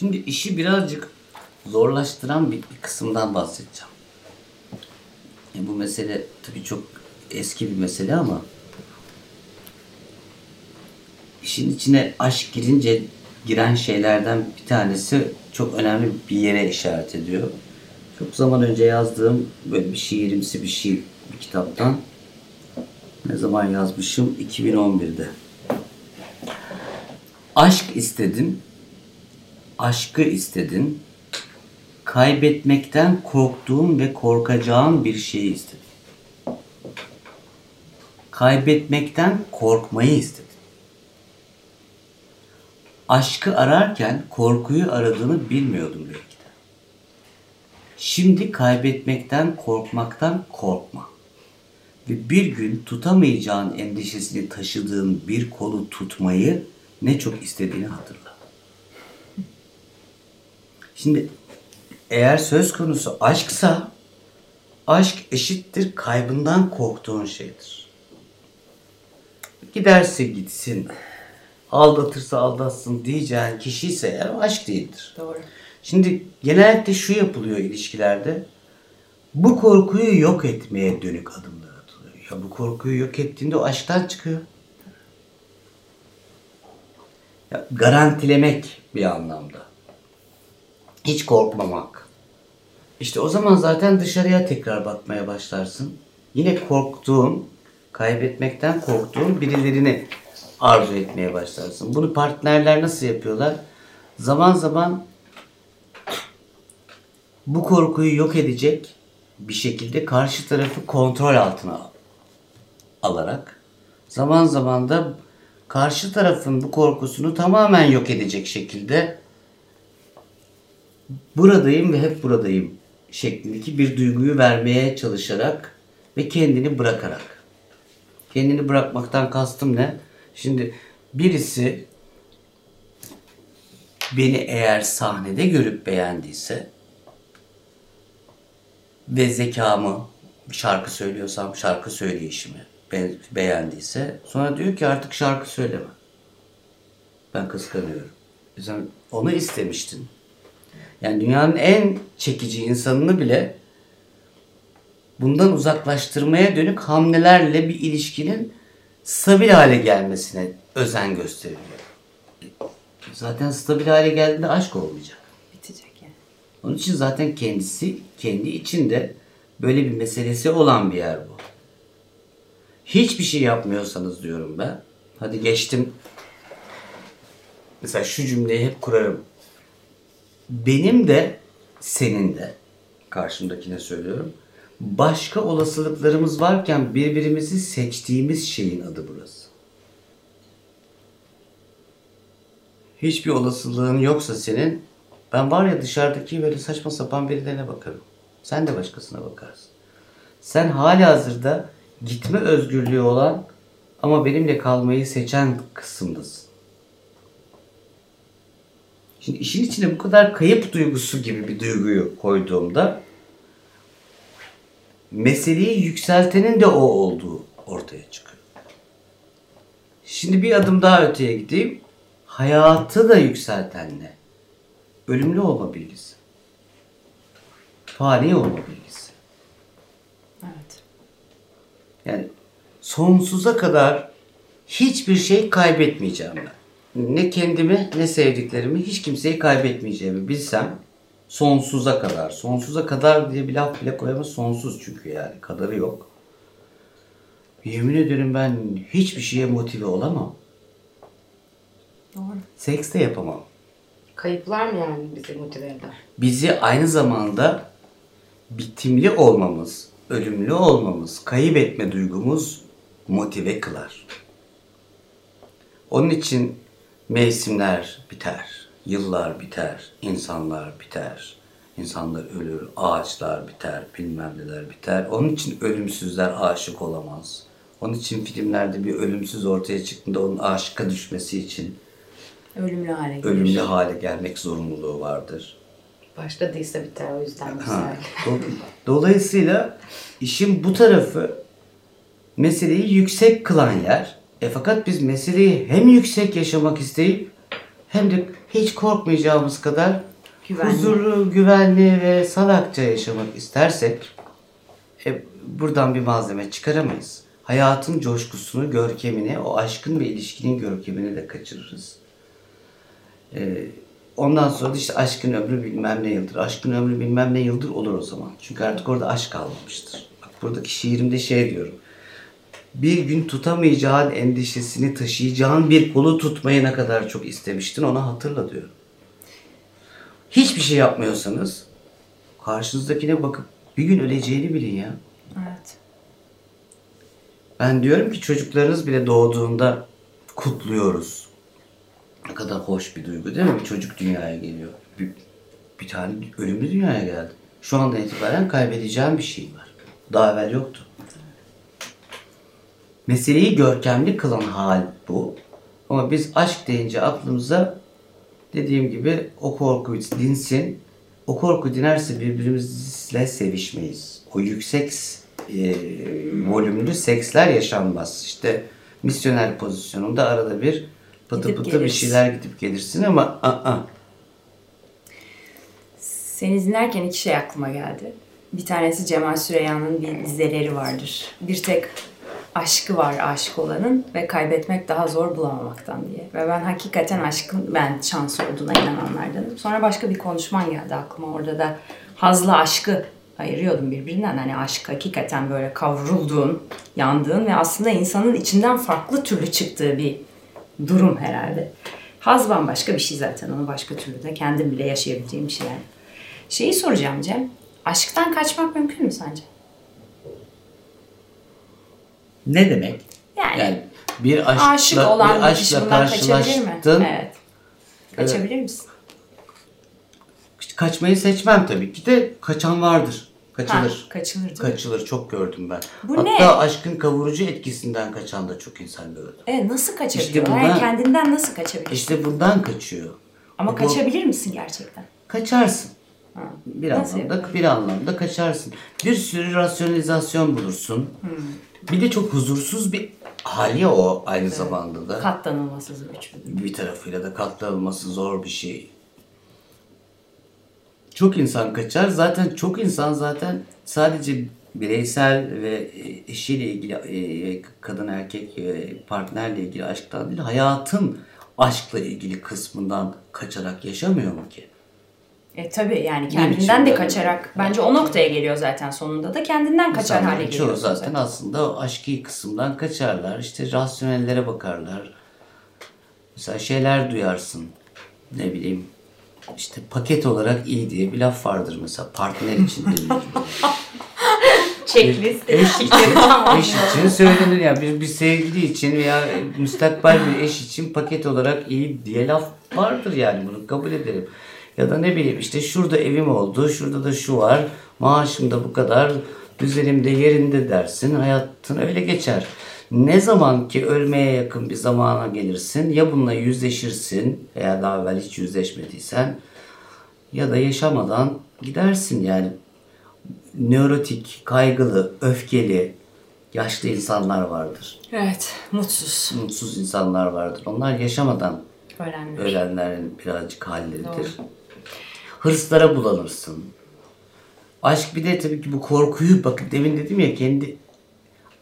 Şimdi işi birazcık zorlaştıran bir, bir kısımdan bahsedeceğim. E, bu mesele tabii çok eski bir mesele ama işin içine aşk girince giren şeylerden bir tanesi çok önemli bir yere işaret ediyor. Çok zaman önce yazdığım böyle bir şiirimsi bir şiir bir kitaptan ne zaman yazmışım? 2011'de. Aşk istedin, aşkı istedin, kaybetmekten korktuğun ve korkacağın bir şeyi istedin. Kaybetmekten korkmayı istedin. Aşkı ararken korkuyu aradığını bilmiyordum belki de. Şimdi kaybetmekten, korkmaktan korkma. Ve bir gün tutamayacağın endişesini taşıdığın bir kolu tutmayı ne çok istediğini hatırla. Şimdi eğer söz konusu aşksa aşk eşittir kaybından korktuğun şeydir. Giderse gitsin, aldatırsa aldatsın diyeceğin kişi ise eğer aşk değildir. Doğru. Şimdi genellikle şu yapılıyor ilişkilerde. Bu korkuyu yok etmeye dönük adımlar atılıyor. Ya bu korkuyu yok ettiğinde o aşktan çıkıyor. Ya garantilemek bir anlamda. Hiç korkmamak. İşte o zaman zaten dışarıya tekrar bakmaya başlarsın. Yine korktuğun, kaybetmekten korktuğun birilerini arzu etmeye başlarsın. Bunu partnerler nasıl yapıyorlar? Zaman zaman bu korkuyu yok edecek bir şekilde karşı tarafı kontrol altına al- alarak zaman zaman da karşı tarafın bu korkusunu tamamen yok edecek şekilde buradayım ve hep buradayım şeklindeki bir duyguyu vermeye çalışarak ve kendini bırakarak. Kendini bırakmaktan kastım ne? Şimdi birisi beni eğer sahnede görüp beğendiyse ve zekamı şarkı söylüyorsam şarkı söyleyişimi be- beğendiyse sonra diyor ki artık şarkı söyleme. Ben kıskanıyorum. Sen onu istemiştin. Yani dünyanın en çekici insanını bile bundan uzaklaştırmaya dönük hamlelerle bir ilişkinin stabil hale gelmesine özen gösteriliyor. Zaten stabil hale geldiğinde aşk olmayacak. Bitecek yani. Onun için zaten kendisi kendi içinde böyle bir meselesi olan bir yer bu. Hiçbir şey yapmıyorsanız diyorum ben. Hadi geçtim. Mesela şu cümleyi hep kurarım. Benim de senin de karşımdakine söylüyorum. Başka olasılıklarımız varken birbirimizi seçtiğimiz şeyin adı burası. Hiçbir olasılığın yoksa senin ben var ya dışarıdaki böyle saçma sapan birilerine bakarım. Sen de başkasına bakarsın. Sen hali hazırda gitme özgürlüğü olan ama benimle kalmayı seçen kısımdasın. Şimdi işin içine bu kadar kayıp duygusu gibi bir duyguyu koyduğumda meseleyi yükseltenin de o olduğu ortaya çıkıyor. Şimdi bir adım daha öteye gideyim. Hayatı da yükselten ne? Ölümlü olma bilgisi. Fani olma bilgisi. Evet. Yani sonsuza kadar hiçbir şey kaybetmeyeceğim ben. Ne kendimi ne sevdiklerimi hiç kimseyi kaybetmeyeceğimi bilsem sonsuza kadar. Sonsuza kadar diye bir laf bile koyamaz. Sonsuz çünkü yani. Kadarı yok. Yemin ederim ben hiçbir şeye motive olamam. Doğru. Seks de yapamam. Kayıplar mı yani bizi motive eder? bizi aynı zamanda bitimli olmamız, ölümlü olmamız, kayıp etme duygumuz motive kılar. Onun için mevsimler biter, yıllar biter, insanlar biter, insanlar ölür, ağaçlar biter, bilmem neler biter. Onun için ölümsüzler aşık olamaz. Onun için filmlerde bir ölümsüz ortaya çıktığında onun aşıka düşmesi için Ölümlü hale gelir. ölümlü hale gelmek zorunluluğu vardır. Başladıysa biter o yüzden güzel. Do- Dolayısıyla işin bu tarafı meseleyi yüksek kılan yer. E fakat biz meseleyi hem yüksek yaşamak isteyip hem de hiç korkmayacağımız kadar Güvenli. huzurlu, güvenli ve salakça yaşamak istersek e, buradan bir malzeme çıkaramayız. Hayatın coşkusunu, görkemini, o aşkın ve ilişkinin görkemini de kaçırırız. E, ondan sonra işte aşkın ömrü bilmem ne yıldır. Aşkın ömrü bilmem ne yıldır olur o zaman. Çünkü artık orada aşk kalmamıştır. Bak buradaki şiirimde şey diyorum. Bir gün tutamayacağın endişesini taşıyacağın bir kolu tutmayı ne kadar çok istemiştin onu hatırla diyorum. Hiçbir şey yapmıyorsanız karşınızdakine bakıp bir gün öleceğini bilin ya. Evet. Ben diyorum ki çocuklarınız bile doğduğunda kutluyoruz. Ne kadar hoş bir duygu değil mi? Bir çocuk dünyaya geliyor. Bir, bir tane ölümlü dünyaya geldi. Şu andan itibaren kaybedeceğim bir şey var. Daha evvel yoktu. Meseleyi görkemli kılan hal bu. Ama biz aşk deyince aklımıza dediğim gibi o korku dinsin. O korku dinerse birbirimizle sevişmeyiz. O yüksek e, volümlü seksler yaşanmaz. İşte misyoner pozisyonunda arada bir pıtı Gidip pıtı bir geliriz. şeyler gidip gelirsin ama aa, Seni dinlerken iki şey aklıma geldi. Bir tanesi Cemal Süreyya'nın bir dizeleri vardır. Bir tek aşkı var aşık olanın ve kaybetmek daha zor bulamamaktan diye. Ve ben hakikaten aşkın ben şans olduğuna inananlardanım. Sonra başka bir konuşman geldi aklıma. Orada da hazla aşkı ayırıyordum birbirinden. Hani aşk hakikaten böyle kavrulduğun, yandığın ve aslında insanın içinden farklı türlü çıktığı bir durum herhalde. Haz bambaşka bir şey zaten. Onu başka türlü de kendim bile yaşayabileceğim bir şey yani. Şeyi soracağım Cem. Aşktan kaçmak mümkün mü sence? Ne demek? Yani, Yani bir aşkla, aşık olan bir aşkla bundan kaçabilir mi? karşılaştın. Evet. Kaçabilir misin? İşte kaçmayı seçmem tabii ki de kaçan vardır. Ha, Kaçılır. kaçılır mi? Kaçılır çok gördüm ben. Bu Hatta ne? aşkın kavurucu etkisinden kaçan da çok insan gördüm. E, nasıl kaçabiliyor? İşte bundan- Yani kendinden nasıl kaçabilir? İşte bundan kaçıyor. Ama bu- kaçabilir misin gerçekten? Kaçarsın. Ha. Bir Nasıl anlamda yapalım? bir anlamda kaçarsın. Bir sürü rasyonalizasyon bulursun. Hmm. Bir de çok huzursuz bir hali o aynı zamanda da. Katlanılması güçlü. bir tarafıyla da katlanılması zor bir şey. Çok insan kaçar. Zaten çok insan zaten sadece bireysel ve e, eşiyle ilgili e, kadın erkek e, partnerle ilgili aşktan değil hayatın aşkla ilgili kısmından kaçarak yaşamıyor mu ki? E tabii yani kendinden de kaçarak bence o noktaya geliyor zaten sonunda da kendinden kaçar İnsanların hale çoğu geliyorsun zaten, zaten. aslında o aşkı kısımdan kaçarlar. İşte rasyonellere bakarlar. Mesela şeyler duyarsın. Ne bileyim işte paket olarak iyi diye bir laf vardır mesela partner için denilir. Checklist. eş için, eş için söylenir ya bir, bir sevgili için veya müstakbel bir eş için paket olarak iyi diye laf vardır yani bunu kabul ederim. Ya da ne bileyim işte şurada evim oldu, şurada da şu var, maaşım da bu kadar, düzenim de yerinde dersin, hayatın öyle geçer. Ne zaman ki ölmeye yakın bir zamana gelirsin ya bununla yüzleşirsin veya daha evvel hiç yüzleşmediysen ya da yaşamadan gidersin yani nörotik, kaygılı, öfkeli, yaşlı insanlar vardır. Evet mutsuz. Mutsuz insanlar vardır. Onlar yaşamadan Öğrenmiş. ölenlerin birazcık halleridir. Hırslara bulanırsın. Aşk bir de tabii ki bu korkuyu bakın demin dedim ya kendi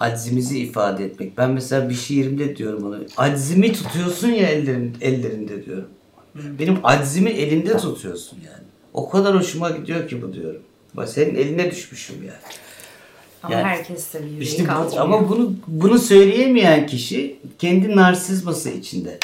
aczimizi ifade etmek. Ben mesela bir şiirimde diyorum onu. Aczimi tutuyorsun ya ellerin, ellerinde diyorum. Benim aczimi elinde tutuyorsun yani. O kadar hoşuma gidiyor ki bu diyorum. Bak senin eline düşmüşüm yani. Ama Yani- herkes tabii İşte bu- ama bunu bunu söyleyemeyen kişi kendi narsizması içinde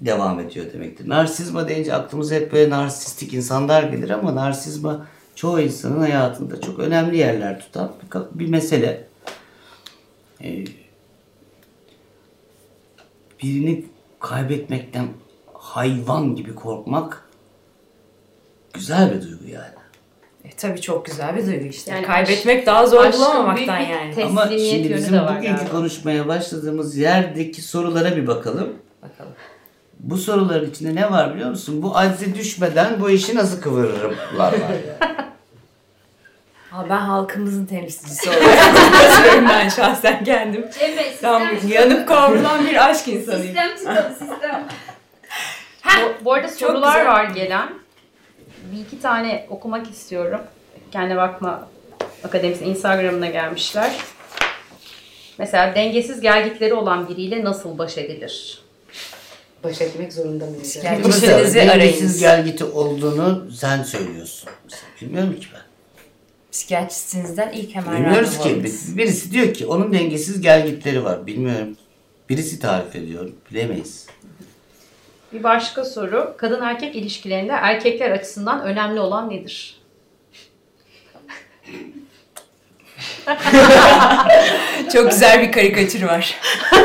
devam ediyor demektir. Narsizma deyince aklımıza hep böyle narsistik insanlar gelir ama narsizma çoğu insanın hayatında çok önemli yerler tutan bir, bir mesele. Ee, birini kaybetmekten hayvan gibi korkmak güzel bir duygu yani. E, tabii çok güzel bir duygu işte. Yani Kaybetmek daha zor bulamamaktan yani. Ama şimdi yönü bizim de var bugünkü konuşmaya başladığımız yerdeki sorulara bir bakalım. Bakalım. Bu soruların içinde ne var biliyor musun? Bu acize düşmeden bu işi nasıl kıvırırım? var. Aa, ben halkımızın temsilcisi olarak ben şahsen kendim. Cem Bey Tam sistem yanıp kavrulan bir aşk insanıyım. Sistem tutalım sistem. Bu arada sorular güzel. var gelen. Bir iki tane okumak istiyorum. Kendine bakma akademisinin Instagram'ına gelmişler. Mesela dengesiz gelgitleri olan biriyle nasıl baş edilir? Baş etmek zorunda mıyız? Düşünenizi dengesiz arayınız. gelgiti olduğunu sen söylüyorsun. Bilmiyorum ki ben. Psikiyatristinizden ilk hemen Bilmiyoruz ki. randevu Birisi diyor ki onun dengesiz gelgitleri var. Bilmiyorum. Birisi tarif ediyor. Bilemeyiz. Bir başka soru. Kadın erkek ilişkilerinde erkekler açısından önemli olan nedir? Çok güzel bir karikatür var.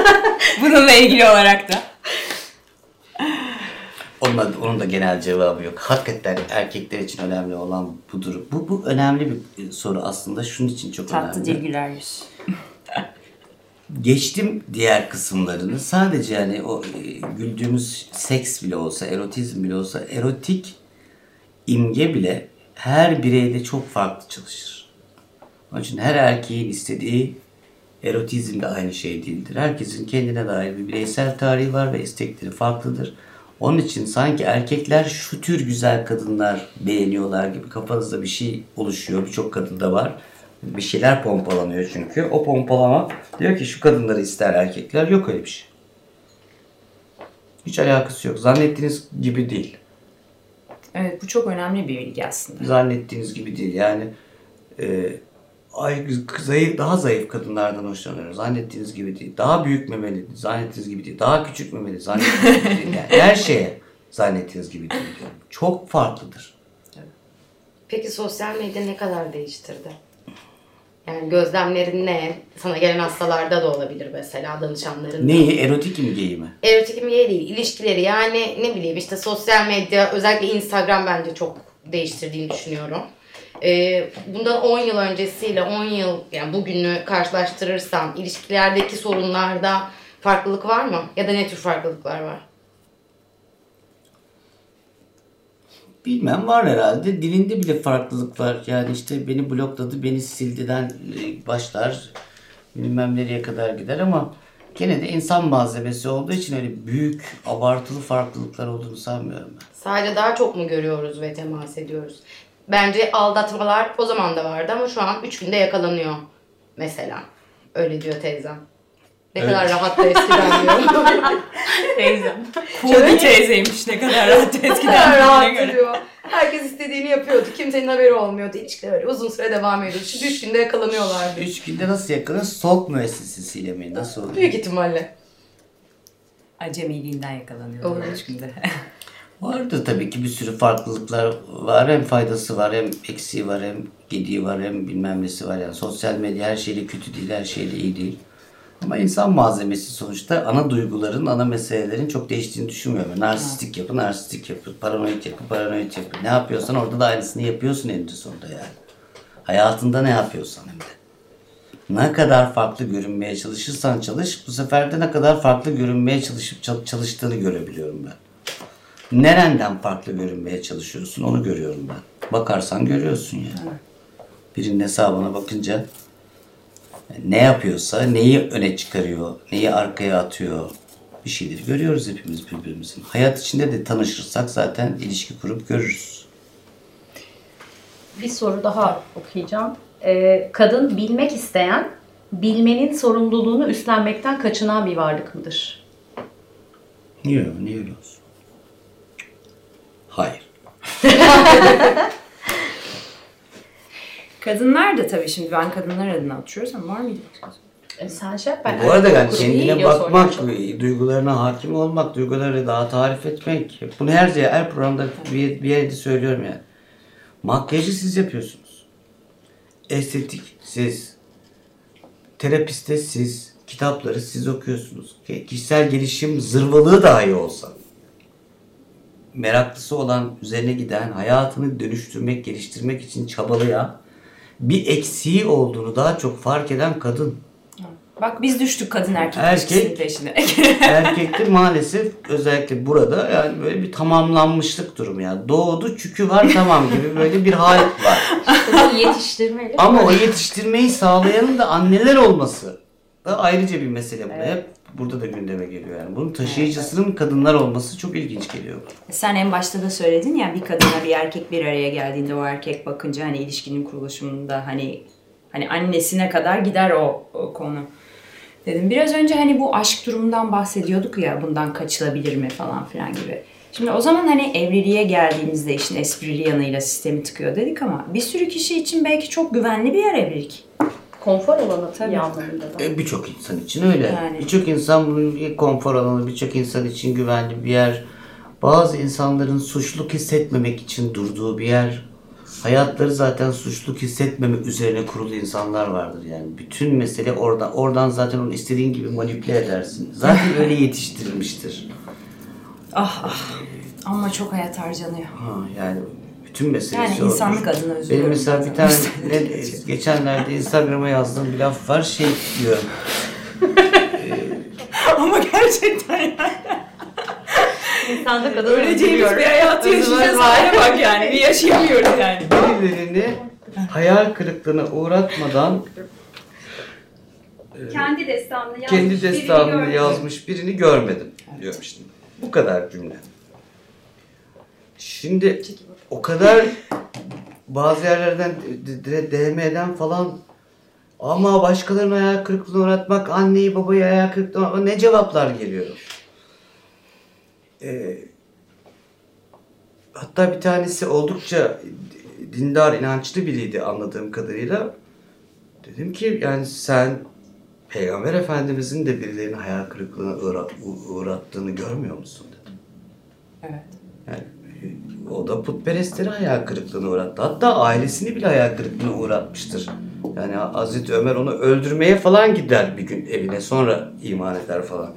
Bununla ilgili olarak da. Onun da, onun da genel cevabı yok. Hakikaten erkekler için önemli olan budur. Bu, bu önemli bir soru aslında. Şunun için çok Tatlı önemli. dilgüler yüz. Geçtim diğer kısımlarını. Sadece yani o e, güldüğümüz seks bile olsa, erotizm bile olsa, erotik imge bile her bireyde çok farklı çalışır. Onun için her erkeğin istediği erotizm de aynı şey değildir. Herkesin kendine dair bir bireysel tarihi var ve istekleri farklıdır. Onun için sanki erkekler şu tür güzel kadınlar beğeniyorlar gibi kafanızda bir şey oluşuyor. Birçok kadında var. Bir şeyler pompalanıyor çünkü. O pompalama diyor ki şu kadınları ister erkekler. Yok öyle bir şey. Hiç alakası yok. Zannettiğiniz gibi değil. Evet bu çok önemli bir bilgi aslında. Zannettiğiniz gibi değil. Yani e, ay zayıf, daha zayıf kadınlardan hoşlanıyorum. Zannettiğiniz gibi değil. Daha büyük memeli, zannettiğiniz gibi değil. Daha küçük memeli, zannettiğiniz gibi değil. Yani her şeye zannettiğiniz gibi değil diyorum. Çok farklıdır. Peki sosyal medya ne kadar değiştirdi? Yani gözlemlerin ne? Sana gelen hastalarda da olabilir mesela danışanların. Neyi? Erotik imgeyi mi? Erotik imge değil, ilişkileri. Yani ne bileyim işte sosyal medya, özellikle Instagram bence çok değiştirdiğini düşünüyorum. Ee, bundan 10 yıl öncesiyle 10 yıl yani bugünü karşılaştırırsam ilişkilerdeki sorunlarda farklılık var mı? Ya da ne tür farklılıklar var? Bilmem var herhalde. Dilinde bile farklılık var. Yani işte beni blokladı, beni sildiden e, başlar. Bilmem nereye kadar gider ama gene de insan malzemesi olduğu için öyle büyük, abartılı farklılıklar olduğunu sanmıyorum ben. Sadece daha çok mu görüyoruz ve temas ediyoruz? Bence aldatmalar o zaman da vardı ama şu an 3 günde yakalanıyor mesela. Öyle diyor teyzem. Ne Evet. kadar rahat da eskiden diyor. Teyzem. Cool bir teyzeymiş ne kadar rahat Ne eskiden rahat göre. diyor. Herkes istediğini yapıyordu. Kimsenin haberi olmuyordu. İlişkiler öyle uzun süre devam ediyordu. Şimdi 3 günde yakalanıyorlardı. Üç günde nasıl yakalanır? Sok müessesesiyle mi? Nasıl oluyor? Büyük ihtimalle. Acemiliğinden yakalanıyor. Olur. üç günde. Vardır tabii ki bir sürü farklılıklar var. Hem faydası var, hem eksiği var, hem gediği var, hem bilmem nesi var. Yani sosyal medya her şeyle kötü değil, her şeyle iyi değil. Ama insan malzemesi sonuçta ana duyguların, ana meselelerin çok değiştiğini düşünmüyorum. Narsistik yapı, narsistik yapı, paranoid yapı, paranoid yapı. Ne yapıyorsan orada da aynısını yapıyorsun eninde sonunda yani. Hayatında ne yapıyorsan hem de. Ne kadar farklı görünmeye çalışırsan çalış, bu sefer de ne kadar farklı görünmeye çalışıp çal- çalıştığını görebiliyorum ben. Nereden farklı görünmeye çalışıyorsun onu görüyorum ben. Bakarsan görüyorsun yani. Birinin hesabına bakınca ne yapıyorsa, neyi öne çıkarıyor, neyi arkaya atıyor bir şeyleri görüyoruz hepimiz birbirimizin. Hayat içinde de tanışırsak zaten ilişki kurup görürüz. Bir soru daha okuyacağım. Ee, kadın bilmek isteyen, bilmenin sorumluluğunu üstlenmekten kaçınan bir varlık mıdır? Niye, niye öyle olsun? Hayır. Kadınlar da tabii şimdi ben kadınlar adına atıyoruz ama var mıydı başka soru? E, sen şey yap, ben Bu arada yani kendine bakmak, duygularına hakim olmak, duyguları daha tarif etmek. Bunu her her programda bir, bir yerde söylüyorum yani. Makyajı siz yapıyorsunuz. Estetik siz. Terapiste siz. Kitapları siz okuyorsunuz. Ki- Kişisel gelişim zırvalığı dahi olsa. Meraklısı olan, üzerine giden, hayatını dönüştürmek, geliştirmek için çabalayan bir eksiği olduğunu daha çok fark eden kadın. Bak biz düştük kadın erkek Erkek. peşine. Erkekte maalesef özellikle burada yani böyle bir tamamlanmışlık durumu yani. Doğdu çükü var tamam gibi böyle bir hal var. Bunu yetiştirmeyle. Ama o yetiştirmeyi sağlayanın da anneler olması da ayrıca bir mesele bu. Hep burada da gündeme geliyor yani. Bunun taşıyıcısının kadınlar olması çok ilginç geliyor. Sen en başta da söyledin ya bir kadına bir erkek bir araya geldiğinde o erkek bakınca hani ilişkinin kuruluşunda hani hani annesine kadar gider o, o konu. Dedim biraz önce hani bu aşk durumundan bahsediyorduk ya bundan kaçılabilir mi falan filan gibi. Şimdi o zaman hani evliliğe geldiğimizde işin esprili yanıyla sistemi tıkıyor dedik ama bir sürü kişi için belki çok güvenli bir yer evlilik. Konfor alanı Tabii. tabii anlamında da. E, birçok insan için öyle. Yani. Birçok insan bunun bir konfor alanı, birçok insan için güvenli bir yer. Bazı insanların suçluluk hissetmemek için durduğu bir yer. Hayatları zaten suçluluk hissetmeme üzerine kurulu insanlar vardır yani. Bütün mesele oradan. Oradan zaten onu istediğin gibi manipüle edersin. Zaten öyle yetiştirilmiştir. Ah ah ama çok hayat harcanıyor. Ha, yani bütün meselesi Yani insanlık adına üzülüyorum Benim mesela bir tane ne- geçenlerde Instagram'a yazdığım bir laf var şey diyor. ama gerçekten yani. İnsanda kadın Öleceğimiz bir hayatı yaşayacağız. Hale bak yani. Bir yaşayamıyoruz yani. birilerini hayal kırıklığına uğratmadan Kendi destanını yazmış. kendi birini destanını görmedim. yazmış birini görmedim diyorum şimdi. Bu kadar cümle. Şimdi o kadar bazı yerlerden DM'den falan ama başkalarını hayal kırıklığına uğratmak, anneyi babayı hayal kırıklığına uğratmak ne cevaplar geliyor. Ee, hatta bir tanesi oldukça dindar, inançlı biriydi anladığım kadarıyla. Dedim ki yani sen Peygamber Efendimizin de birilerini hayal kırıklığına uğrattığını görmüyor musun dedim. Evet. Yani o da putperestleri hayal kırıklığına uğrattı. Hatta ailesini bile hayal kırıklığına uğratmıştır. Yani Hazreti Ömer onu öldürmeye falan gider bir gün evine sonra iman eder falan.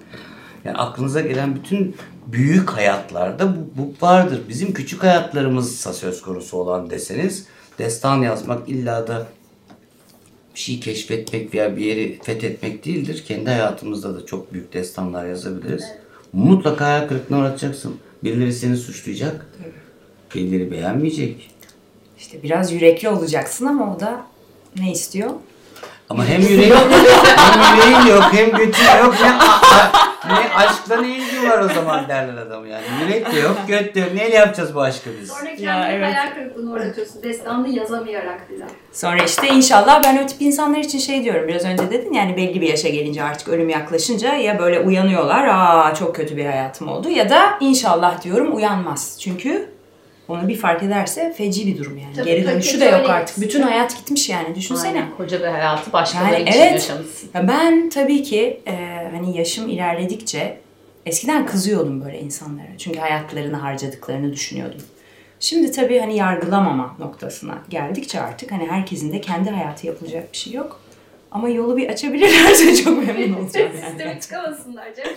Yani aklınıza gelen bütün büyük hayatlarda bu, bu vardır. Bizim küçük hayatlarımızsa söz konusu olan deseniz destan yazmak illa da bir şey keşfetmek veya bir yeri fethetmek değildir. Kendi hayatımızda da çok büyük destanlar yazabiliriz. Mutlaka hayal kırıklığına uğratacaksın. Birileri seni suçlayacak. Birileri beğenmeyecek. İşte biraz yürekli olacaksın ama o da ne istiyor? Ama hem yüreğin, hem yüreğin yok hem götün yok. Ne, ne aşkla ne ilgin var o zaman derler adam yani. Yürek de yok, göt de yok. Neyle yapacağız bu aşkı biz? Sonra kendini Ya, evet. hayal kırıklığına uğratıyorsun. Destanını yazamayarak bile. Sonra işte inşallah ben o tip insanlar için şey diyorum. Biraz önce dedin yani belli bir yaşa gelince artık ölüm yaklaşınca ya böyle uyanıyorlar. Aa çok kötü bir hayatım oldu. Ya da inşallah diyorum uyanmaz. Çünkü onu bir fark ederse feci bir durum yani. Tabii, Geri dönüşü de yok öyle artık. Bütün hayat gitmiş yani düşünsene. Aynen. Koca bir hayatı başkaları Yani için evet. yaşamışsın. Ya ben tabii ki e, hani yaşım ilerledikçe eskiden kızıyordum böyle insanlara. Çünkü hayatlarını harcadıklarını düşünüyordum. Şimdi tabii hani yargılamama noktasına geldikçe artık hani herkesin de kendi hayatı yapılacak bir şey yok. Ama yolu bir açabilirlerse çok memnun olacağım yani. Sistemi çıkamasınlar canım.